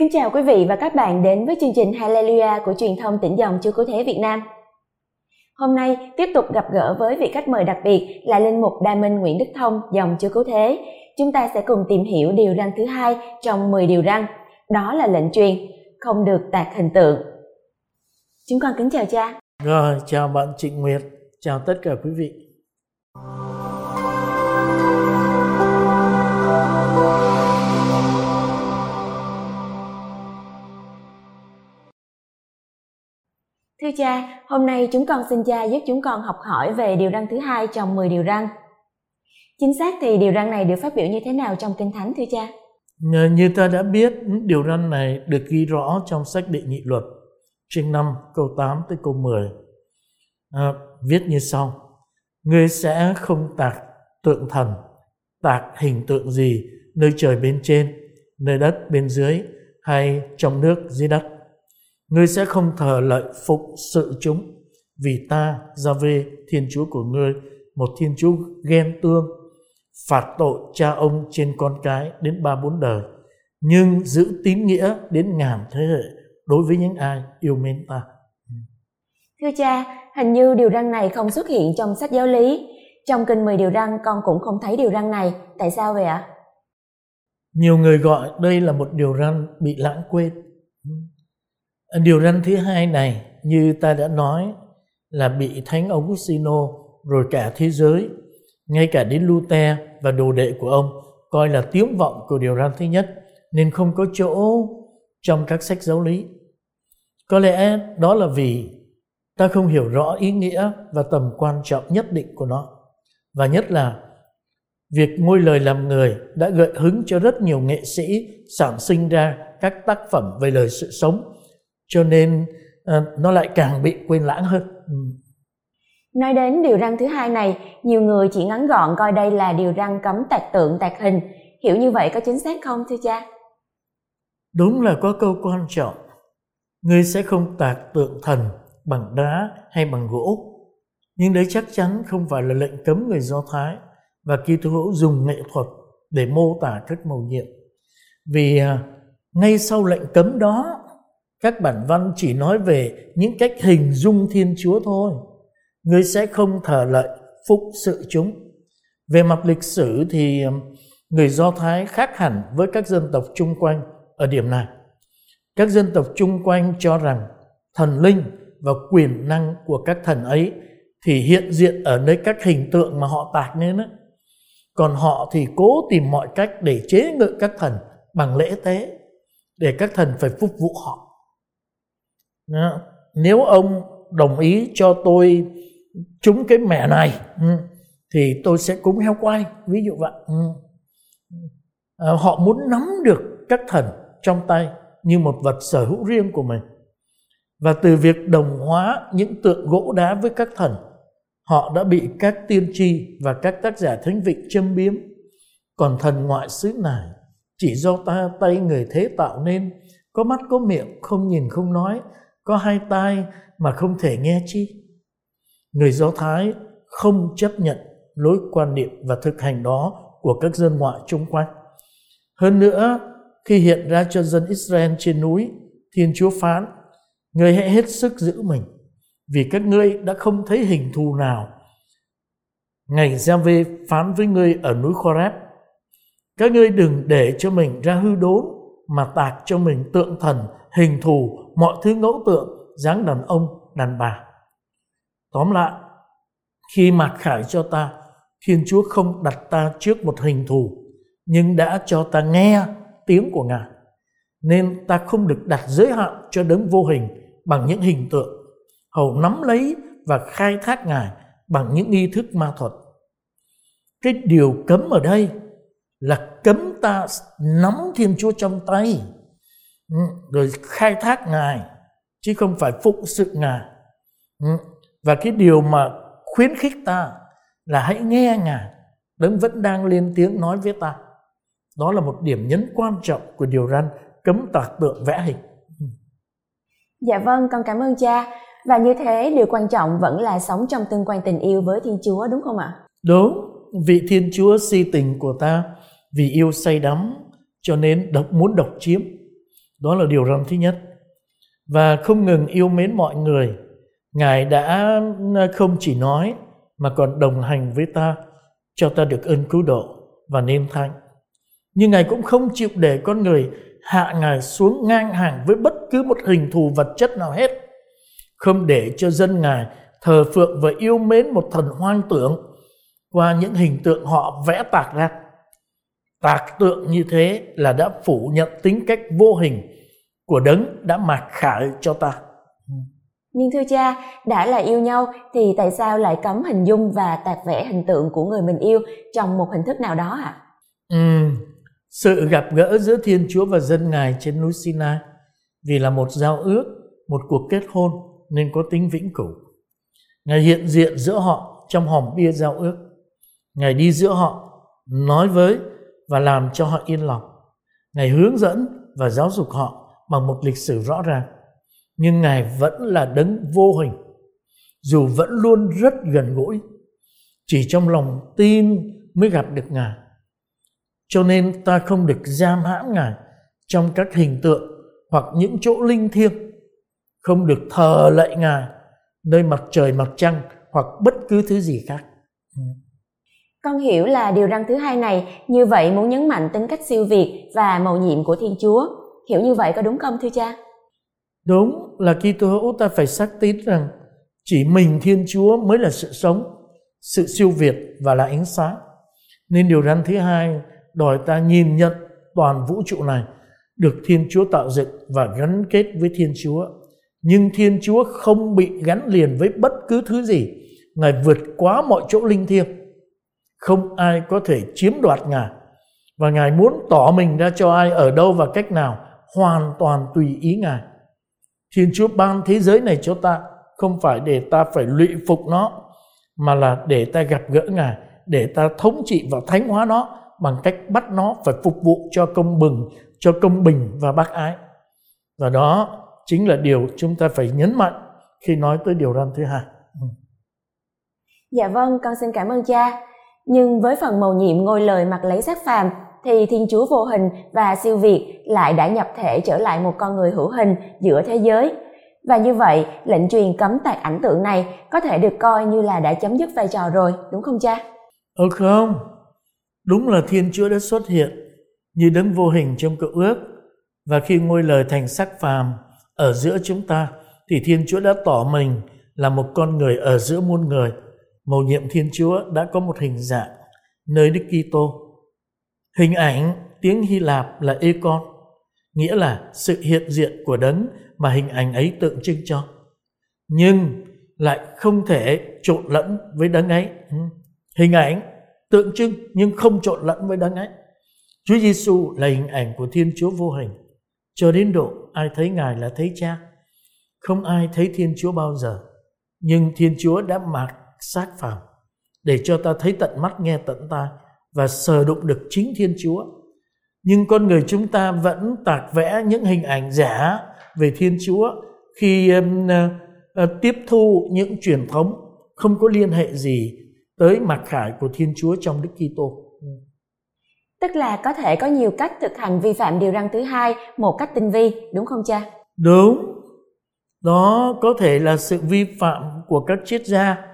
Kính chào quý vị và các bạn đến với chương trình Hallelujah của truyền thông tỉnh dòng Chúa Cứu Thế Việt Nam. Hôm nay tiếp tục gặp gỡ với vị khách mời đặc biệt là Linh Mục Đa Minh Nguyễn Đức Thông dòng Chúa Cứu Thế. Chúng ta sẽ cùng tìm hiểu điều răn thứ hai trong 10 điều răn, đó là lệnh truyền, không được tạc hình tượng. Chúng con kính chào cha. Rồi, chào bạn Trịnh Nguyệt, chào tất cả quý vị. Thưa cha, hôm nay chúng con xin cha giúp chúng con học hỏi về điều răn thứ hai trong 10 điều răn. Chính xác thì điều răn này được phát biểu như thế nào trong Kinh Thánh thưa cha? Như ta đã biết, điều răn này được ghi rõ trong sách Đệ Nhị Luật, chương 5 câu 8 tới câu 10. À, viết như sau: Ngươi sẽ không tạc tượng thần, tạc hình tượng gì nơi trời bên trên, nơi đất bên dưới hay trong nước dưới đất Ngươi sẽ không thờ lợi phục sự chúng, vì ta, gia về Thiên Chúa của ngươi, một Thiên Chúa ghen tương, phạt tội cha ông trên con cái đến ba bốn đời, nhưng giữ tín nghĩa đến ngàn thế hệ đối với những ai yêu mến ta. Thưa cha, hình như điều răn này không xuất hiện trong sách giáo lý. Trong kinh 10 điều răn con cũng không thấy điều răn này. Tại sao vậy ạ? Nhiều người gọi đây là một điều răn bị lãng quên. Điều răn thứ hai này như ta đã nói là bị Thánh Augustino rồi cả thế giới, ngay cả đến Luther và đồ đệ của ông coi là tiếng vọng của điều răn thứ nhất nên không có chỗ trong các sách giáo lý. Có lẽ đó là vì ta không hiểu rõ ý nghĩa và tầm quan trọng nhất định của nó. Và nhất là việc ngôi lời làm người đã gợi hứng cho rất nhiều nghệ sĩ sản sinh ra các tác phẩm về lời sự sống cho nên uh, nó lại càng bị quên lãng hơn. Ừ. nói đến điều răn thứ hai này nhiều người chỉ ngắn gọn coi đây là điều răn cấm tạc tượng tạc hình. Hiểu như vậy có chính xác không thưa cha? Đúng là có câu quan trọng. Ngươi sẽ không tạc tượng thần bằng đá hay bằng gỗ. Nhưng đấy chắc chắn không phải là lệnh cấm người do thái và Kitô hữu dùng nghệ thuật để mô tả các màu nhiệm. Vì uh, ngay sau lệnh cấm đó các bản văn chỉ nói về những cách hình dung thiên chúa thôi. Ngươi sẽ không thờ lợi phúc sự chúng. Về mặt lịch sử thì um, người do thái khác hẳn với các dân tộc chung quanh ở điểm này. Các dân tộc chung quanh cho rằng thần linh và quyền năng của các thần ấy thì hiện diện ở nơi các hình tượng mà họ tạc nên đó. còn họ thì cố tìm mọi cách để chế ngự các thần bằng lễ tế, để các thần phải phục vụ họ nếu ông đồng ý cho tôi trúng cái mẹ này ừ, thì tôi sẽ cúng heo quay, ví dụ vậy ừ. ờ, họ muốn nắm được các thần trong tay như một vật sở hữu riêng của mình. Và từ việc đồng hóa những tượng gỗ đá với các thần, họ đã bị các tiên tri và các tác giả thánh vịnh châm biếm. Còn thần ngoại xứ này, chỉ do ta tay người thế tạo nên, có mắt có miệng, không nhìn không nói có hai tai mà không thể nghe chi. Người do thái không chấp nhận lối quan niệm và thực hành đó của các dân ngoại chung quanh. Hơn nữa, khi hiện ra cho dân israel trên núi, thiên chúa phán người hãy hết sức giữ mình, vì các ngươi đã không thấy hình thù nào. Ngày Giave phán với ngươi ở núi Khoreb các ngươi đừng để cho mình ra hư đốn mà tạc cho mình tượng thần, hình thù mọi thứ ngẫu tượng, dáng đàn ông, đàn bà. Tóm lại, khi mặc khải cho ta, thiên chúa không đặt ta trước một hình thù, nhưng đã cho ta nghe tiếng của ngài, nên ta không được đặt giới hạn cho đấng vô hình bằng những hình tượng, hầu nắm lấy và khai thác ngài bằng những nghi thức ma thuật. Cái điều cấm ở đây là cấm ta nắm thiên chúa trong tay rồi khai thác ngài chứ không phải phụng sự ngài. Ừ, và cái điều mà khuyến khích ta là hãy nghe ngài đấng vẫn đang lên tiếng nói với ta. Đó là một điểm nhấn quan trọng của điều răn cấm tạc tượng vẽ hình. Ừ. dạ vâng con cảm ơn cha. Và như thế điều quan trọng vẫn là sống trong tương quan tình yêu với thiên chúa đúng không ạ? Đúng vị thiên chúa si tình của ta vì yêu say đắm cho nên độc muốn độc chiếm đó là điều răn thứ nhất. Và không ngừng yêu mến mọi người, ngài đã à, không chỉ nói mà còn đồng hành với ta, cho ta được ơn cứu độ và nên thánh nhưng ngài cũng không chịu để con người hạ ngài xuống ngang hàng với bất cứ một hình thù vật chất nào hết. Không để cho dân ngài thờ phượng và yêu mến một thần hoang tưởng qua những hình tượng họ vẽ tạc ra tạc tượng như thế là đã phủ nhận tính cách vô hình của đấng đã mặc khải cho ta. Nhưng thưa cha đã là yêu nhau thì tại sao lại cấm hình dung và tạc vẽ hình tượng của người mình yêu trong một hình thức nào đó ạ? À? ừ, sự gặp gỡ giữa thiên chúa và dân ngài trên núi sinai vì là một giao ước một cuộc kết hôn nên có tính vĩnh cửu. Ngài hiện diện giữa họ trong hòm bia giao ước. Ngài đi giữa họ nói với và làm cho họ yên lòng. Ngài hướng dẫn và giáo dục họ bằng một lịch sử rõ ràng. Nhưng ngài vẫn là đấng vô hình, dù vẫn luôn rất gần gũi. Chỉ trong lòng tin mới gặp được ngài. Cho nên ta không được giam hãm ngài trong các hình tượng hoặc những chỗ linh thiêng. Không được thờ lạy ngài nơi mặt trời, mặt trăng hoặc bất cứ thứ gì khác con hiểu là điều răn thứ hai này như vậy muốn nhấn mạnh tính cách siêu việt và mầu nhiệm của Thiên Chúa. Hiểu như vậy có đúng không thưa cha? Đúng là khi tôi hữu ta phải xác tín rằng chỉ mình Thiên Chúa mới là sự sống, sự siêu việt và là ánh sáng. Nên điều răn thứ hai đòi ta nhìn nhận toàn vũ trụ này được Thiên Chúa tạo dựng và gắn kết với Thiên Chúa. Nhưng Thiên Chúa không bị gắn liền với bất cứ thứ gì. Ngài vượt quá mọi chỗ linh thiêng không ai có thể chiếm đoạt ngài. Và ngài muốn tỏ mình ra cho ai ở đâu và cách nào hoàn toàn tùy ý ngài. Thiên chúa ban thế giới này cho ta không phải để ta phải lụy phục nó, mà là để ta gặp gỡ ngài, để ta thống trị và thánh hóa nó bằng cách bắt nó phải phục vụ cho công bình cho công bình và bác ái. Và đó chính là điều chúng ta phải nhấn mạnh khi nói tới điều răn thứ hai. Ừ. Dạ vâng con xin cảm ơn cha nhưng với phần mầu nhiệm ngôi lời mặc lấy xác phàm thì Thiên Chúa vô hình và siêu việt lại đã nhập thể trở lại một con người hữu hình giữa thế giới. Và như vậy, lệnh truyền cấm tạc ảnh tượng này có thể được coi như là đã chấm dứt vai trò rồi, đúng không cha? Ờ không, đúng là Thiên Chúa đã xuất hiện như đấng vô hình trong cựu ước và khi ngôi lời thành sắc phàm ở giữa chúng ta thì Thiên Chúa đã tỏ mình là một con người ở giữa muôn người mầu nhiệm Thiên Chúa đã có một hình dạng nơi Đức Kitô. Hình ảnh tiếng Hy Lạp là Econ, nghĩa là sự hiện diện của đấng mà hình ảnh ấy tượng trưng cho. Nhưng lại không thể trộn lẫn với đấng ấy. Ừ. Hình ảnh tượng trưng nhưng không trộn lẫn với đấng ấy. Chúa Giêsu là hình ảnh của Thiên Chúa vô hình. Cho đến độ ai thấy Ngài là thấy Cha. Không ai thấy Thiên Chúa bao giờ. Nhưng Thiên Chúa đã mặc xác phàm để cho ta thấy tận mắt nghe tận tai và sờ đụng được chính Thiên Chúa. Nhưng con người chúng ta vẫn tạc vẽ những hình ảnh giả về Thiên Chúa khi um, uh, tiếp thu những truyền thống không có liên hệ gì tới mặc khải của Thiên Chúa trong Đức Kitô. Tức là có thể có nhiều cách thực hành vi phạm điều răn thứ hai một cách tinh vi, đúng không cha? Đúng. Đó có thể là sự vi phạm của các triết gia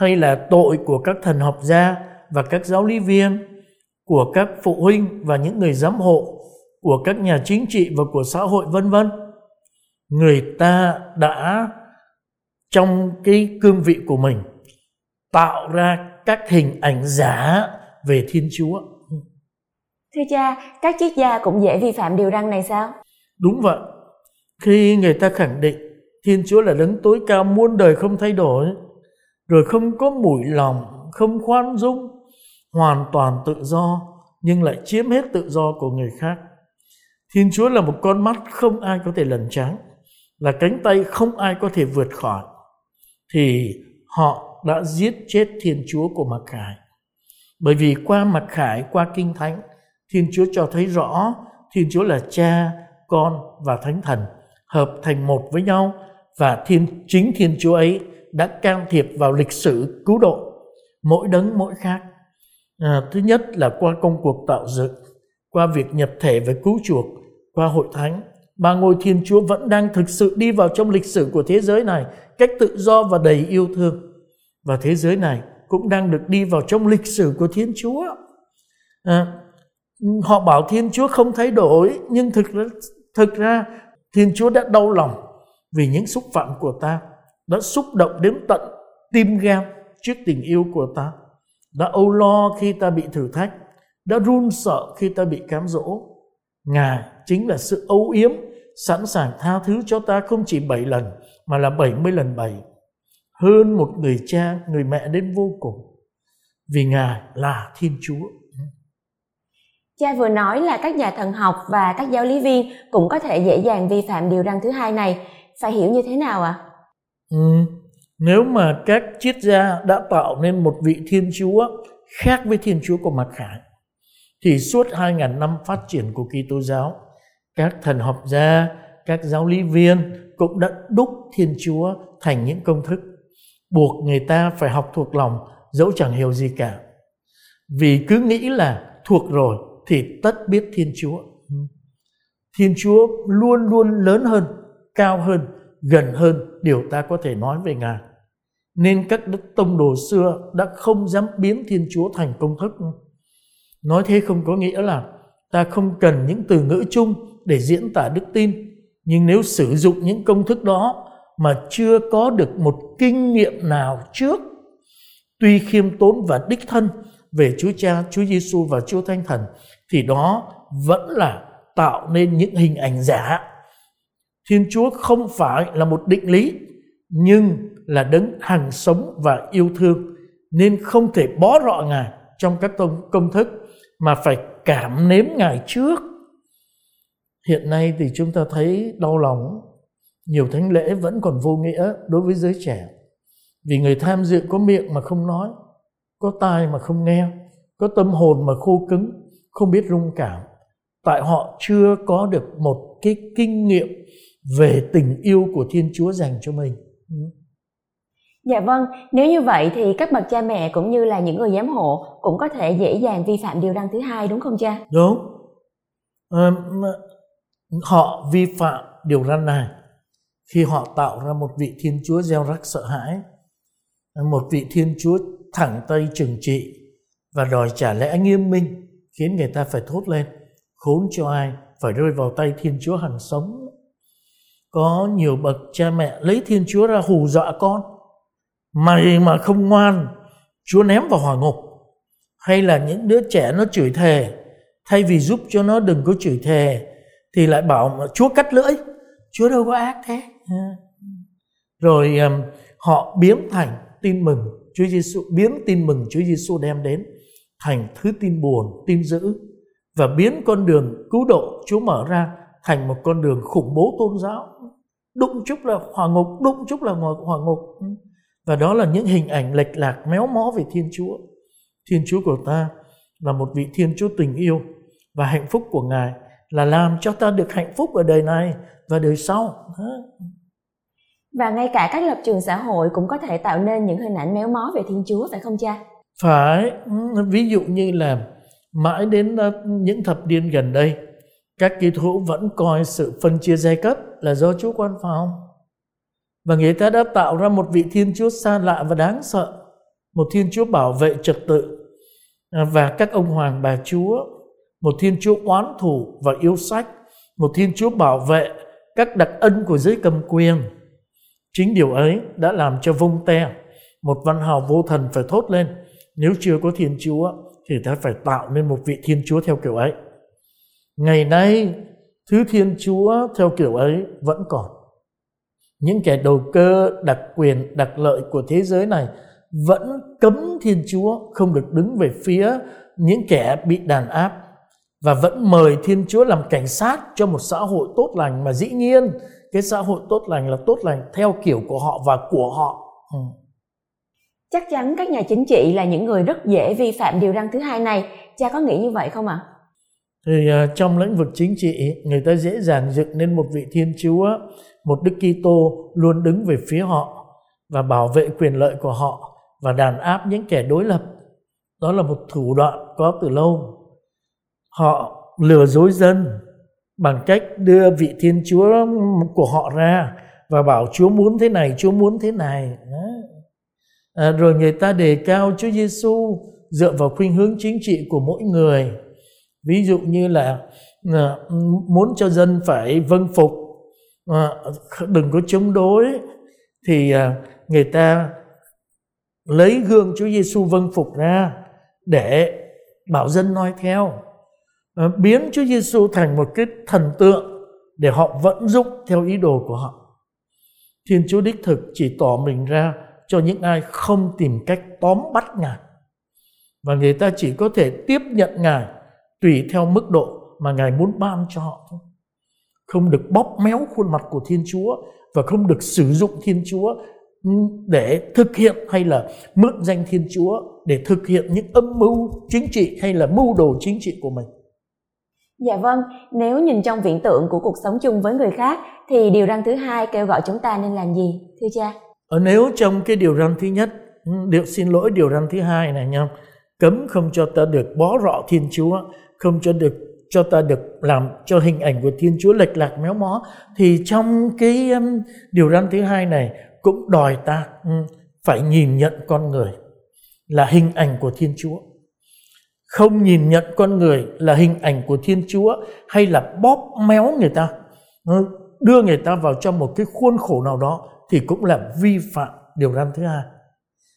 hay là tội của các thần học gia và các giáo lý viên của các phụ huynh và những người giám hộ của các nhà chính trị và của xã hội vân vân. Người ta đã trong cái cương vị của mình tạo ra các hình ảnh giả về thiên chúa. Thưa cha các triết gia cũng dễ vi phạm điều răn này sao? Đúng vậy. Khi người ta khẳng định thiên chúa là đấng tối cao muôn đời không thay đổi rồi không có mũi lòng, không khoan dung, hoàn toàn tự do, nhưng lại chiếm hết tự do của người khác. Thiên chúa là một con mắt không ai có thể lẩn tránh, là cánh tay không ai có thể vượt khỏi, thì họ đã giết chết thiên chúa của mặc khải. Bởi vì qua mặc khải, qua kinh thánh, thiên chúa cho thấy rõ thiên chúa là cha, con và thánh thần hợp thành một với nhau, và thiên, chính thiên chúa ấy đã can thiệp vào lịch sử cứu độ mỗi đấng mỗi khác à, thứ nhất là qua công cuộc tạo dựng qua việc nhập thể với cứu chuộc qua hội thánh ba ngôi Thiên Chúa vẫn đang thực sự đi vào trong lịch sử của thế giới này cách tự do và đầy yêu thương. Và thế giới này cũng đang được đi vào trong lịch sử của Thiên Chúa. À, họ bảo Thiên Chúa không thay đổi nhưng thực ra, thực ra Thiên Chúa đã đau lòng vì những xúc phạm của ta, đã xúc động đến tận tim gan trước tình yêu của ta, đã âu lo khi ta bị thử thách, đã run sợ khi ta bị cám dỗ. Ngài chính là sự âu yếm, sẵn sàng tha thứ cho ta không chỉ bảy lần mà là bảy mươi lần bảy. Hơn một người cha, người mẹ đến vô cùng. Vì Ngài là Thiên Chúa. Cha vừa nói là các nhà thần học và các giáo lý viên cũng có thể dễ dàng vi phạm điều răn thứ hai này. Phải hiểu như thế nào ạ? À? Ừ, nếu mà các triết gia đã tạo nên một vị Thiên Chúa khác với Thiên Chúa của mặt Khải, thì suốt 2.000 năm phát triển của Kitô giáo, các thần học gia, các giáo lý viên cũng đã đúc Thiên Chúa thành những công thức, buộc người ta phải học thuộc lòng dẫu chẳng hiểu gì cả. Vì cứ nghĩ là thuộc rồi thì tất biết Thiên Chúa. Ừ. Thiên Chúa luôn luôn lớn hơn, cao hơn, gần hơn điều ta có thể nói về Ngài. Nên các đức tông đồ xưa đã không dám biến Thiên Chúa thành công thức. Nói thế không có nghĩa là ta không cần những từ ngữ chung để diễn tả đức tin. Nhưng nếu sử dụng những công thức đó mà chưa có được một kinh nghiệm nào trước, tuy khiêm tốn và đích thân về Chúa Cha, Chúa Giêsu và Chúa Thánh Thần thì đó vẫn là tạo nên những hình ảnh giả. Thiên Chúa không phải là một định lý nhưng là đấng hằng sống và yêu thương nên không thể bó rọ Ngài trong các công, thức mà phải cảm nếm Ngài trước. Hiện nay thì chúng ta thấy đau lòng nhiều thánh lễ vẫn còn vô nghĩa đối với giới trẻ vì người tham dự có miệng mà không nói có tai mà không nghe có tâm hồn mà khô cứng không biết rung cảm tại họ chưa có được một cái kinh nghiệm về tình yêu của thiên chúa dành cho mình ừ. Dạ vâng, nếu như vậy thì các bậc cha mẹ cũng như là những người giám hộ cũng có thể dễ dàng vi phạm điều răn thứ hai đúng không cha? Đúng. À, họ vi phạm điều răn này khi họ tạo ra một vị Thiên Chúa gieo rắc sợ hãi, một vị Thiên Chúa thẳng tay trừng trị và đòi trả lẽ nghiêm minh khiến người ta phải thốt lên khốn cho ai phải rơi vào tay Thiên Chúa hằng sống. Có nhiều bậc cha mẹ lấy Thiên Chúa ra hù dọa con mày mà không ngoan chúa ném vào hỏa ngục. Hay là những đứa trẻ nó chửi thề thay vì giúp cho nó đừng có chửi thề thì lại bảo chúa cắt lưỡi. Chúa đâu có ác thế. Rồi um, họ biến thành tin mừng Chúa Giêsu biến tin mừng Chúa Giêsu đem đến thành thứ tin buồn, tin dữ. Và biến con đường cứu độ Chúa mở ra thành một con đường khủng bố tôn giáo. Đụng chút là hỏa ngục, đụng chút là hỏa ngục. Và đó là những hình ảnh lệch lạc méo mó về Thiên Chúa. Thiên Chúa của ta là một vị Thiên Chúa tình yêu và hạnh phúc của Ngài là làm cho ta được hạnh phúc ở đời này và đời sau. Và ngay cả các lập trường xã hội cũng có thể tạo nên những hình ảnh méo mó về Thiên Chúa phải không cha? Phải, ví dụ như là mãi đến ờ, những thập niên gần đây, các kỳ thủ vẫn coi sự phân chia giai cấp là do Chúa quan phòng. Và người ta đã tạo ra một vị Thiên Chúa xa lạ và đáng sợ, một Thiên Chúa bảo vệ trật tự và các ông hoàng bà Chúa, một Thiên Chúa oán thủ và yêu sách, một Thiên Chúa bảo vệ các đặc ân của giới cầm quyền. Chính điều ấy đã làm cho vung te, một văn hào vô thần phải thốt lên, nếu chưa có Thiên Chúa thì ta phải tạo nên một vị Thiên Chúa theo kiểu ấy. Ngày nay, thứ Thiên Chúa theo kiểu ấy vẫn còn những kẻ đầu cơ đặc quyền đặc lợi của thế giới này vẫn cấm thiên chúa không được đứng về phía những kẻ bị đàn áp và vẫn mời thiên chúa làm cảnh sát cho một xã hội tốt lành mà dĩ nhiên cái xã hội tốt lành là tốt lành theo kiểu của họ và của họ ừ. chắc chắn các nhà chính trị là những người rất dễ vi phạm điều răn thứ hai này cha có nghĩ như vậy không ạ à? Thì uh, trong lĩnh vực chính trị người ta dễ dàng dựng nên một vị thiên chúa một Đức Kitô luôn đứng về phía họ và bảo vệ quyền lợi của họ và đàn áp những kẻ đối lập. Đó là một thủ đoạn có từ lâu. Họ lừa dối dân bằng cách đưa vị thiên chúa của họ ra và bảo chúa muốn thế này chúa muốn thế này à, rồi người ta đề cao chúa giêsu dựa vào khuynh hướng chính trị của mỗi người ví dụ như là à, muốn cho dân phải vâng phục à, đừng có chống đối, thì à, người ta lấy gương Chúa Giêsu vâng phục ra để bảo dân noi theo. Biến Chúa Giêsu thành một cái thần tượng để họ vẫn dụng theo ý đồ của họ. Thiên Chúa đích thực chỉ tỏ mình ra cho những ai không tìm cách tóm bắt Ngài. Và người ta chỉ có thể tiếp nhận Ngài tùy theo mức độ mà Ngài muốn ban cho họ thôi. Không được bóp méo khuôn mặt của Thiên Chúa và không được sử dụng Thiên Chúa để thực hiện hay là mượn danh Thiên Chúa để thực hiện những âm mưu chính trị hay là mưu đồ chính trị của mình. Dạ vâng, nếu nhìn trong viễn tượng của cuộc sống chung với người khác thì điều răn thứ hai kêu gọi chúng ta nên làm gì, thưa cha? Ở nếu trong cái điều răn thứ nhất, điều xin lỗi điều răn thứ hai này nha, cấm không cho ta được bó rọ Thiên Chúa, không cho được cho ta được làm cho hình ảnh của Thiên Chúa lệch lạc méo mó thì trong cái um, điều răn thứ hai này cũng đòi ta um, phải nhìn nhận con người là hình ảnh của Thiên Chúa. Không nhìn nhận con người là hình ảnh của Thiên Chúa hay là bóp méo người ta, ừ, đưa người ta vào trong một cái khuôn khổ nào đó thì cũng là vi phạm điều răn thứ hai.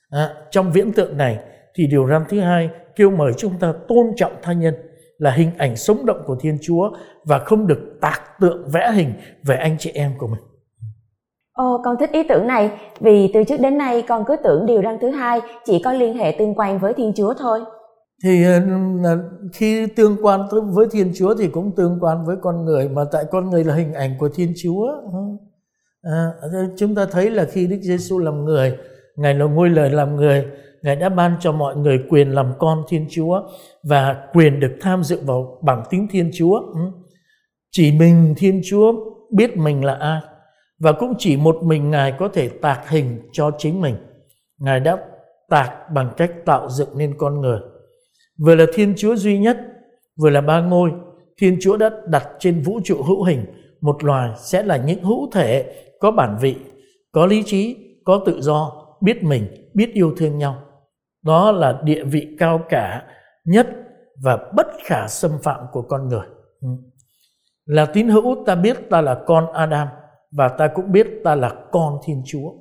À, trong viễn tượng này thì điều răn thứ hai kêu mời chúng ta tôn trọng tha nhân là hình ảnh sống động của Thiên Chúa và không được tạc tượng vẽ hình về anh chị em của mình. Ồ, con thích ý tưởng này vì từ trước đến nay con cứ tưởng điều răn thứ hai chỉ có liên hệ tương quan với Thiên Chúa thôi. Thì ờ, khi tương quan với Thiên Chúa thì cũng tương quan với con người mà tại con người là hình ảnh của Thiên Chúa. À, chúng ta thấy là khi Đức Giêsu làm người, Ngài là ngôi lời làm người Ngài đã ban cho mọi người quyền làm con Thiên Chúa và quyền được tham dự vào bản tính Thiên Chúa. Ừ. Chỉ mình Thiên Chúa biết mình là ai và cũng chỉ một mình Ngài có thể tạc hình cho chính mình. Ngài đã tạc bằng cách tạo dựng nên con người. Vừa là Thiên Chúa duy nhất, vừa là ba ngôi, Thiên Chúa đã đặt trên vũ trụ hữu hình một loài sẽ là những hữu thể có bản vị, có lý trí, có tự do, biết mình, biết yêu thương nhau đó là địa vị cao cả, nhất và bất khả xâm phạm của con người. Ừ. Là tín hữu, ta biết ta là con adam và ta cũng biết ta là con thiên chúa.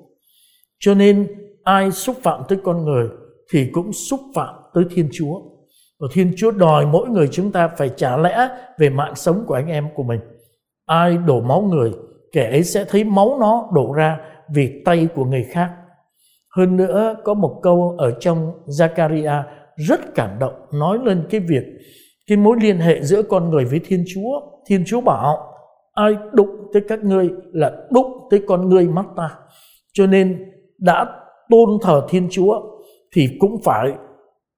Cho nên, ai xúc phạm tới con người thì cũng xúc phạm tới thiên chúa. Và thiên chúa đòi mỗi người chúng ta phải trả lẽ về mạng sống của anh em của mình. Ai đổ máu người, kẻ ấy sẽ thấy máu nó đổ ra vì tay của người khác hơn nữa, có một câu ở trong Zakaria rất cảm động, nói lên cái việc cái mối liên hệ giữa con người với Thiên Chúa. Thiên Chúa bảo, ai đụng tới các ngươi là đụng tới con ngươi mắt ta. Cho nên đã tôn thờ Thiên Chúa thì cũng phải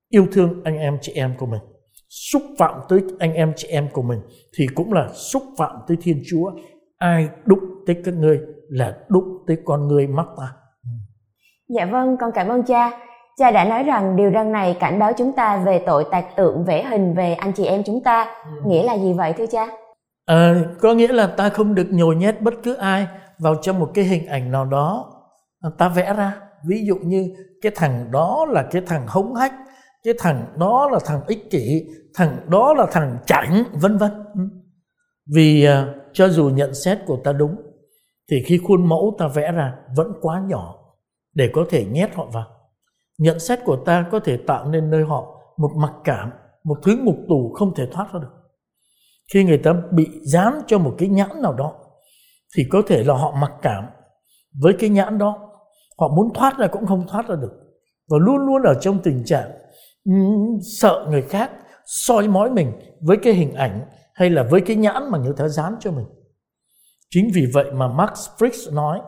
yêu thương anh em chị em của mình. Xúc phạm tới anh em chị em của mình thì cũng là xúc phạm tới Thiên Chúa. Ai đụng tới các ngươi là đụng tới con ngươi mắt ta. Dạ vâng, con cảm ơn cha. Cha đã nói rằng điều răn này cảnh báo chúng ta về tội tạc tượng vẽ hình về anh chị em chúng ta. Ừ. Nghĩa là gì vậy thưa cha? À, có nghĩa là ta không được nhồi nhét bất cứ ai vào trong một cái hình ảnh nào đó ta vẽ ra. Ví dụ như cái thằng đó là cái thằng hống hách, cái thằng đó là thằng ích kỷ, thằng đó là thằng chảnh, vân vân. Ừ. Vì uh, cho dù nhận xét của ta đúng, thì khi khuôn mẫu ta vẽ ra vẫn quá nhỏ để có thể nhét họ vào. Nhận xét của ta có thể tạo nên nơi họ một mặc cảm, một thứ ngục tù không thể thoát ra được. Khi người ta bị dán cho một cái nhãn nào đó thì có thể là họ mặc cảm với cái nhãn đó. Họ muốn thoát ra cũng không thoát ra được. Và luôn luôn ở trong tình trạng ừ, sợ người khác soi mói mình với cái hình ảnh hay là với cái nhãn mà người ta dán cho mình. Chính vì vậy mà Max Frisch nói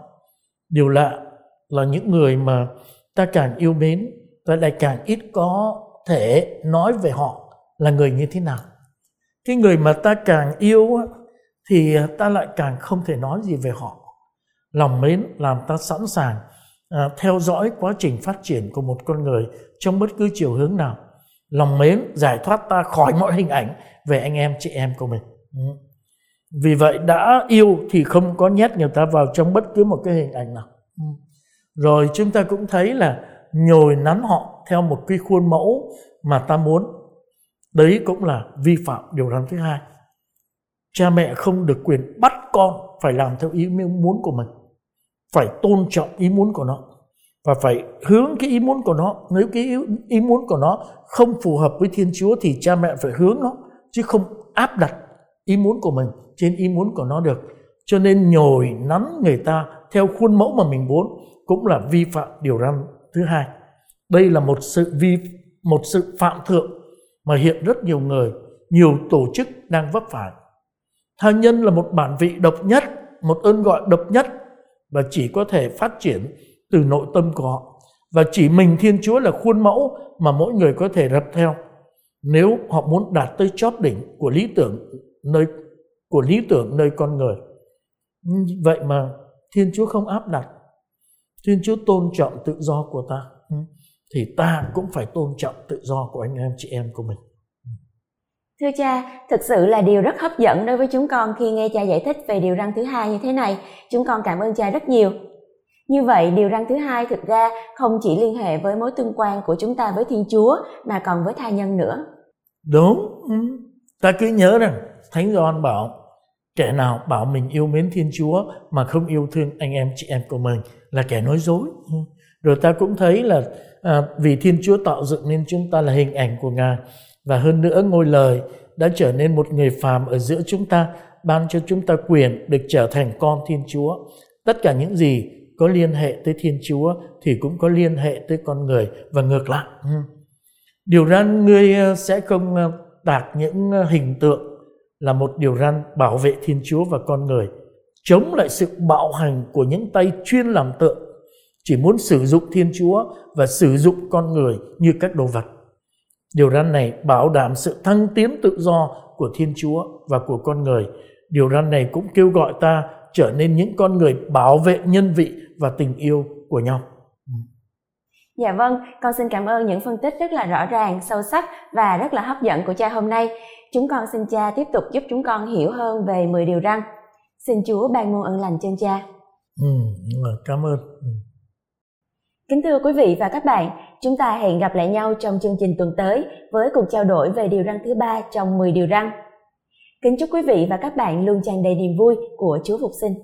điều lạ là những người mà ta càng yêu mến ta lại càng ít có thể nói về họ là người như thế nào. Cái người mà ta càng yêu thì ta lại càng không thể nói gì về họ. Lòng mến làm ta sẵn sàng à, theo dõi quá trình phát triển của một con người trong bất cứ chiều hướng nào. Lòng mến giải thoát ta khỏi mọi hình ảnh về anh em chị em của mình. Ừ. Vì vậy đã yêu thì không có nhét người ta vào trong bất cứ một cái hình ảnh nào. Ừ rồi chúng ta cũng thấy là nhồi nắn họ theo một cái khuôn mẫu mà ta muốn. Đấy cũng là vi phạm điều răn thứ hai. Cha mẹ không được quyền bắt con phải làm theo ý muốn của mình phải tôn trọng ý muốn của nó và phải hướng cái ý muốn của nó. Nếu cái ý, ý muốn của nó không phù hợp với thiên chúa thì cha mẹ phải hướng nó chứ không áp đặt ý muốn của mình trên ý muốn của nó được. Cho nên nhồi nắn người ta theo khuôn mẫu mà mình muốn cũng là vi phạm điều răn thứ hai. Đây là một sự vi, một sự phạm thượng mà hiện rất nhiều người, nhiều tổ chức đang vấp phải. Tha nhân là một bản vị độc nhất, một ơn gọi độc nhất và chỉ có thể phát triển từ nội tâm của họ. Và chỉ mình thiên chúa là khuôn mẫu mà mỗi người có thể rập theo. Nếu họ muốn đạt tới chót đỉnh của lý tưởng nơi, của lý tưởng nơi con người. Vậy mà thiên chúa không áp đặt thiên chúa tôn trọng tự do của ta thì ta cũng phải tôn trọng tự do của anh em chị em của mình Thưa cha, thực sự là điều rất hấp dẫn đối với chúng con khi nghe cha giải thích về điều răn thứ hai như thế này. Chúng con cảm ơn cha rất nhiều. Như vậy, điều răn thứ hai thực ra không chỉ liên hệ với mối tương quan của chúng ta với Thiên Chúa mà còn với tha nhân nữa. Đúng, ừ. ta cứ nhớ rằng Thánh Gioan bảo kẻ nào bảo mình yêu mến Thiên Chúa mà không yêu thương anh em chị em của mình là kẻ nói dối. Ừ. Rồi ta cũng thấy là à, vì Thiên Chúa tạo dựng nên chúng ta là hình ảnh của Ngài và hơn nữa ngôi lời đã trở nên một người phàm ở giữa chúng ta ban cho chúng ta quyền được trở thành con Thiên Chúa. Tất cả những gì có liên hệ tới Thiên Chúa thì cũng có liên hệ tới con người và ngược lại. Ừ. Điều răn ngươi à, sẽ không à, ờ, đạt những à, hình tượng là một điều răn bảo vệ Thiên Chúa và con người, chống lại sự bạo hành của những tay chuyên làm tượng, chỉ muốn sử dụng Thiên Chúa và sử dụng con người như các đồ vật. Điều răn này bảo đảm sự thăng tiến tự do của Thiên Chúa và của con người. Điều răn này cũng kêu gọi ta trở nên những con người bảo vệ nhân vị và tình yêu của nhau. Dạ vâng, con xin cảm ơn những phân tích rất là rõ ràng, sâu sắc và rất là hấp dẫn của cha hôm nay. Chúng con xin cha tiếp tục giúp chúng con hiểu hơn về 10 điều răn. Xin Chúa ban muôn ân lành trên cha. Ừ, cảm ơn. Ừ. Kính thưa quý vị và các bạn, chúng ta hẹn gặp lại nhau trong chương trình tuần tới với cuộc trao đổi về điều răn thứ ba trong 10 điều răn. Kính chúc quý vị và các bạn luôn tràn đầy niềm vui của Chúa Phục sinh.